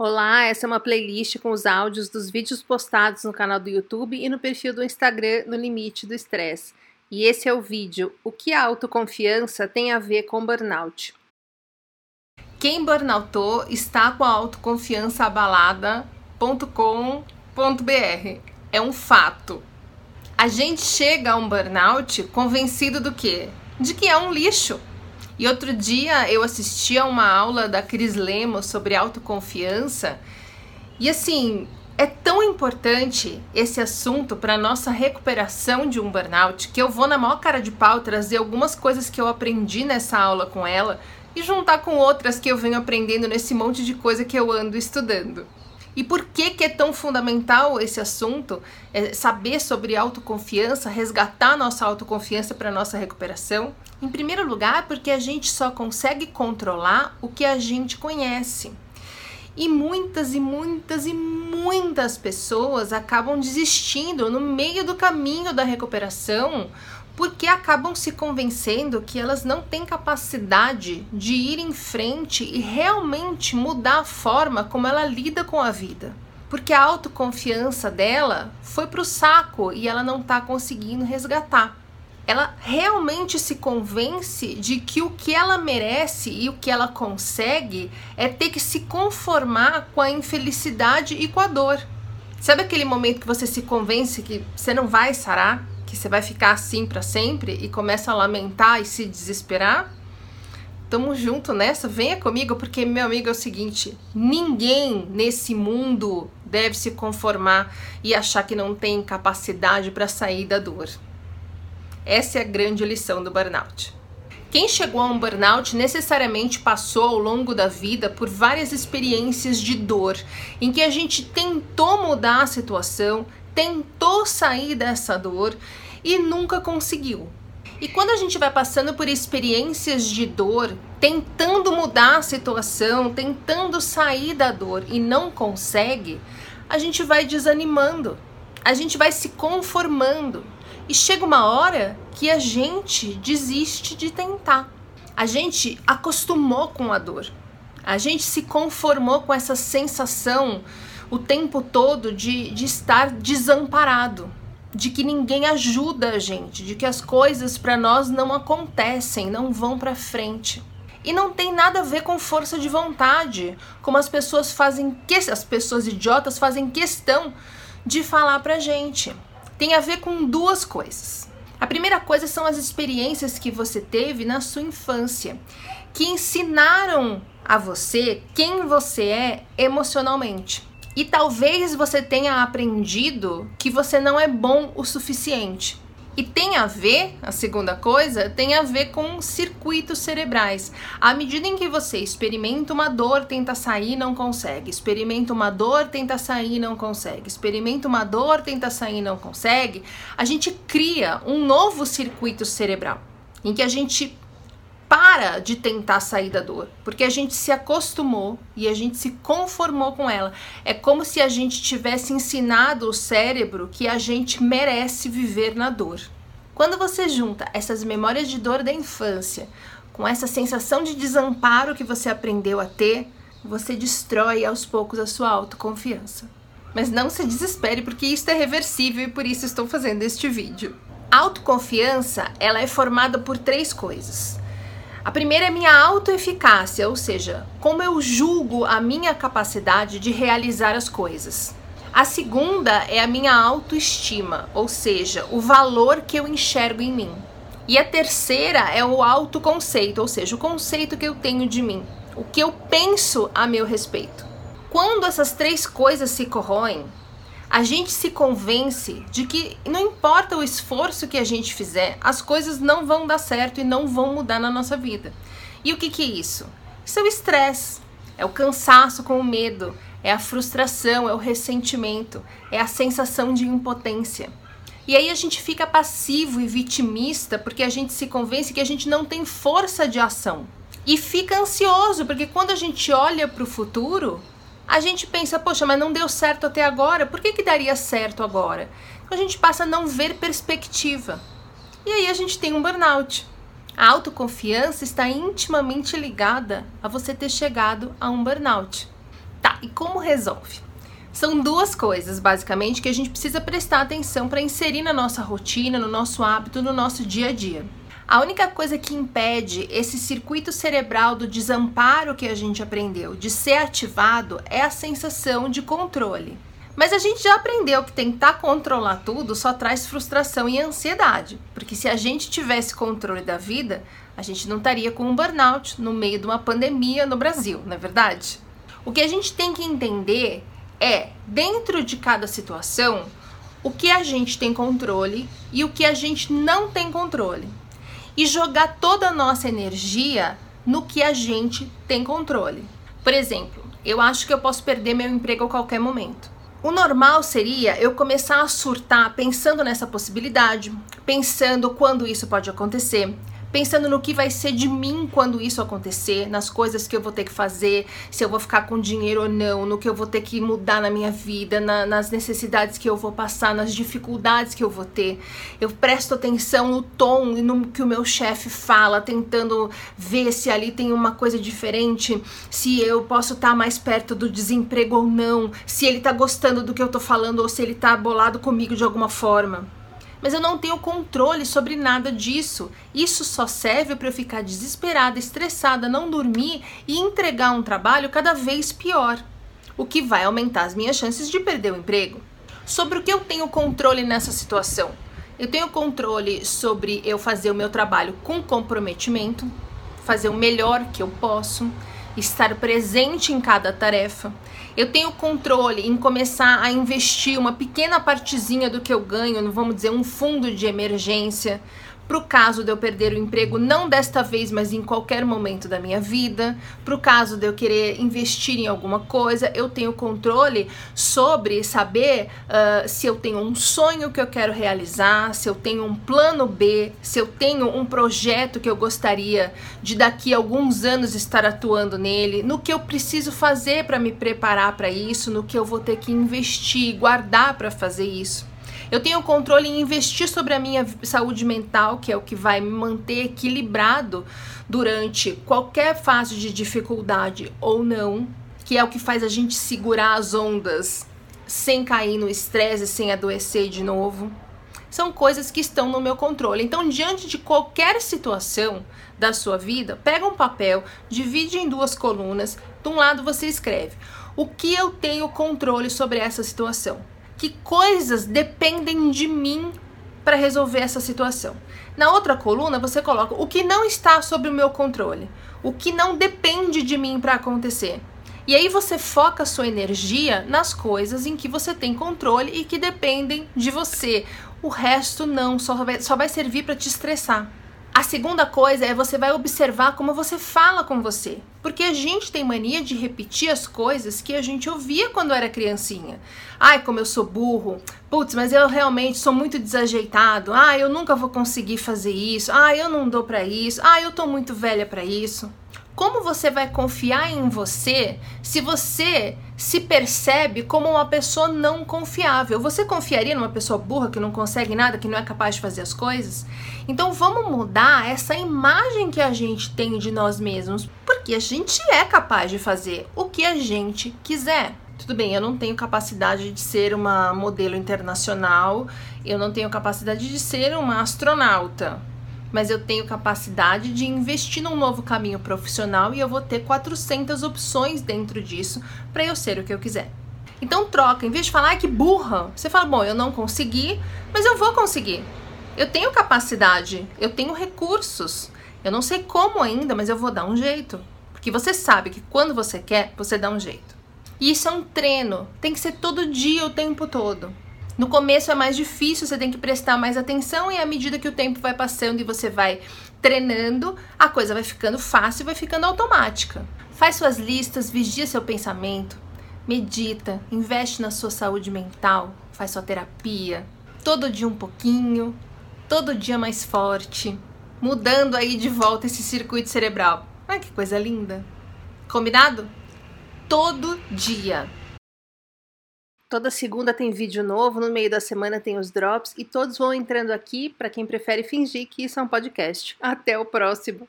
Olá, essa é uma playlist com os áudios dos vídeos postados no canal do YouTube e no perfil do Instagram No Limite do Estresse. E esse é o vídeo O que a autoconfiança tem a ver com burnout. Quem burnoutou está com a autoconfiança abalada.com.br. É um fato. A gente chega a um burnout convencido do quê? De que é um lixo e outro dia eu assisti a uma aula da Cris Lemos sobre autoconfiança e assim, é tão importante esse assunto para nossa recuperação de um burnout que eu vou na maior cara de pau trazer algumas coisas que eu aprendi nessa aula com ela e juntar com outras que eu venho aprendendo nesse monte de coisa que eu ando estudando. E por que, que é tão fundamental esse assunto? É saber sobre autoconfiança, resgatar nossa autoconfiança para nossa recuperação? Em primeiro lugar, porque a gente só consegue controlar o que a gente conhece. E muitas e muitas e muitas pessoas acabam desistindo no meio do caminho da recuperação porque acabam se convencendo que elas não têm capacidade de ir em frente e realmente mudar a forma como ela lida com a vida. Porque a autoconfiança dela foi pro saco e ela não está conseguindo resgatar. Ela realmente se convence de que o que ela merece e o que ela consegue é ter que se conformar com a infelicidade e com a dor. Sabe aquele momento que você se convence que você não vai sarar? que você vai ficar assim para sempre e começa a lamentar e se desesperar, tamo junto nessa, venha comigo, porque meu amigo é o seguinte: ninguém nesse mundo deve se conformar e achar que não tem capacidade para sair da dor. Essa é a grande lição do burnout. Quem chegou a um burnout necessariamente passou ao longo da vida por várias experiências de dor, em que a gente tentou mudar a situação, tentou sair dessa dor e nunca conseguiu. E quando a gente vai passando por experiências de dor, tentando mudar a situação, tentando sair da dor e não consegue, a gente vai desanimando, a gente vai se conformando. E chega uma hora que a gente desiste de tentar. A gente acostumou com a dor. A gente se conformou com essa sensação o tempo todo de, de estar desamparado, de que ninguém ajuda a gente, de que as coisas para nós não acontecem, não vão para frente. E não tem nada a ver com força de vontade, como as pessoas fazem que as pessoas idiotas fazem questão de falar pra gente. Tem a ver com duas coisas. A primeira coisa são as experiências que você teve na sua infância, que ensinaram a você quem você é emocionalmente. E talvez você tenha aprendido que você não é bom o suficiente. E tem a ver, a segunda coisa, tem a ver com circuitos cerebrais. À medida em que você experimenta uma dor, tenta sair, não consegue. Experimenta uma dor, tenta sair, não consegue. Experimenta uma dor, tenta sair, não consegue. A gente cria um novo circuito cerebral em que a gente para de tentar sair da dor, porque a gente se acostumou e a gente se conformou com ela. É como se a gente tivesse ensinado o cérebro que a gente merece viver na dor. Quando você junta essas memórias de dor da infância com essa sensação de desamparo que você aprendeu a ter, você destrói aos poucos a sua autoconfiança. Mas não se desespere, porque isso é reversível e por isso estou fazendo este vídeo. A autoconfiança, ela é formada por três coisas a primeira é minha autoeficácia, ou seja, como eu julgo a minha capacidade de realizar as coisas. A segunda é a minha autoestima, ou seja, o valor que eu enxergo em mim. E a terceira é o autoconceito, ou seja, o conceito que eu tenho de mim, o que eu penso a meu respeito. Quando essas três coisas se corroem, a gente se convence de que não importa o esforço que a gente fizer, as coisas não vão dar certo e não vão mudar na nossa vida. E o que, que é isso? Isso é o estresse, é o cansaço com o medo, é a frustração, é o ressentimento, é a sensação de impotência. E aí a gente fica passivo e vitimista porque a gente se convence que a gente não tem força de ação. E fica ansioso, porque quando a gente olha para o futuro, a gente pensa, poxa, mas não deu certo até agora, por que, que daria certo agora? Então a gente passa a não ver perspectiva. E aí a gente tem um burnout. A autoconfiança está intimamente ligada a você ter chegado a um burnout. Tá, e como resolve? São duas coisas, basicamente, que a gente precisa prestar atenção para inserir na nossa rotina, no nosso hábito, no nosso dia a dia. A única coisa que impede esse circuito cerebral do desamparo que a gente aprendeu de ser ativado é a sensação de controle. Mas a gente já aprendeu que tentar controlar tudo só traz frustração e ansiedade, porque se a gente tivesse controle da vida, a gente não estaria com um burnout no meio de uma pandemia no Brasil, não é verdade? O que a gente tem que entender é, dentro de cada situação, o que a gente tem controle e o que a gente não tem controle e jogar toda a nossa energia no que a gente tem controle. Por exemplo, eu acho que eu posso perder meu emprego a qualquer momento. O normal seria eu começar a surtar pensando nessa possibilidade, pensando quando isso pode acontecer, pensando no que vai ser de mim quando isso acontecer, nas coisas que eu vou ter que fazer, se eu vou ficar com dinheiro ou não, no que eu vou ter que mudar na minha vida, na, nas necessidades que eu vou passar, nas dificuldades que eu vou ter. Eu presto atenção no tom e no que o meu chefe fala, tentando ver se ali tem uma coisa diferente, se eu posso estar tá mais perto do desemprego ou não, se ele tá gostando do que eu tô falando ou se ele tá bolado comigo de alguma forma mas eu não tenho controle sobre nada disso. Isso só serve para eu ficar desesperada, estressada, não dormir e entregar um trabalho cada vez pior, o que vai aumentar as minhas chances de perder o emprego. Sobre o que eu tenho controle nessa situação? Eu tenho controle sobre eu fazer o meu trabalho com comprometimento, fazer o melhor que eu posso estar presente em cada tarefa. Eu tenho controle em começar a investir uma pequena partezinha do que eu ganho, vamos dizer, um fundo de emergência para o caso de eu perder o emprego, não desta vez, mas em qualquer momento da minha vida, para o caso de eu querer investir em alguma coisa, eu tenho controle sobre saber uh, se eu tenho um sonho que eu quero realizar, se eu tenho um plano B, se eu tenho um projeto que eu gostaria de daqui a alguns anos estar atuando nele, no que eu preciso fazer para me preparar para isso, no que eu vou ter que investir, guardar para fazer isso. Eu tenho controle em investir sobre a minha saúde mental, que é o que vai me manter equilibrado durante qualquer fase de dificuldade ou não, que é o que faz a gente segurar as ondas sem cair no estresse, sem adoecer de novo. São coisas que estão no meu controle. Então, diante de qualquer situação da sua vida, pega um papel, divide em duas colunas. De um lado você escreve: o que eu tenho controle sobre essa situação? Que coisas dependem de mim para resolver essa situação. Na outra coluna, você coloca o que não está sob o meu controle, o que não depende de mim para acontecer. E aí você foca sua energia nas coisas em que você tem controle e que dependem de você. O resto não, só vai, só vai servir para te estressar. A segunda coisa é você vai observar como você fala com você. Porque a gente tem mania de repetir as coisas que a gente ouvia quando era criancinha. Ai, como eu sou burro. Putz, mas eu realmente sou muito desajeitado. Ai, eu nunca vou conseguir fazer isso. Ai, eu não dou para isso. Ai, eu tô muito velha para isso. Como você vai confiar em você se você se percebe como uma pessoa não confiável? Você confiaria numa pessoa burra que não consegue nada, que não é capaz de fazer as coisas? Então vamos mudar essa imagem que a gente tem de nós mesmos, porque a gente é capaz de fazer o que a gente quiser. Tudo bem, eu não tenho capacidade de ser uma modelo internacional, eu não tenho capacidade de ser uma astronauta, mas eu tenho capacidade de investir num novo caminho profissional e eu vou ter 400 opções dentro disso para eu ser o que eu quiser. Então troca, em vez de falar ah, que burra, você fala, bom, eu não consegui, mas eu vou conseguir. Eu tenho capacidade, eu tenho recursos. Eu não sei como ainda, mas eu vou dar um jeito. Porque você sabe que quando você quer, você dá um jeito. E isso é um treino, tem que ser todo dia, o tempo todo. No começo é mais difícil, você tem que prestar mais atenção e à medida que o tempo vai passando e você vai treinando, a coisa vai ficando fácil e vai ficando automática. Faz suas listas, vigia seu pensamento, medita, investe na sua saúde mental, faz sua terapia, todo dia um pouquinho, todo dia mais forte, mudando aí de volta esse circuito cerebral. Ai, que coisa linda! Combinado? Todo dia. Toda segunda tem vídeo novo, no meio da semana tem os drops e todos vão entrando aqui para quem prefere fingir que isso é um podcast. Até o próximo!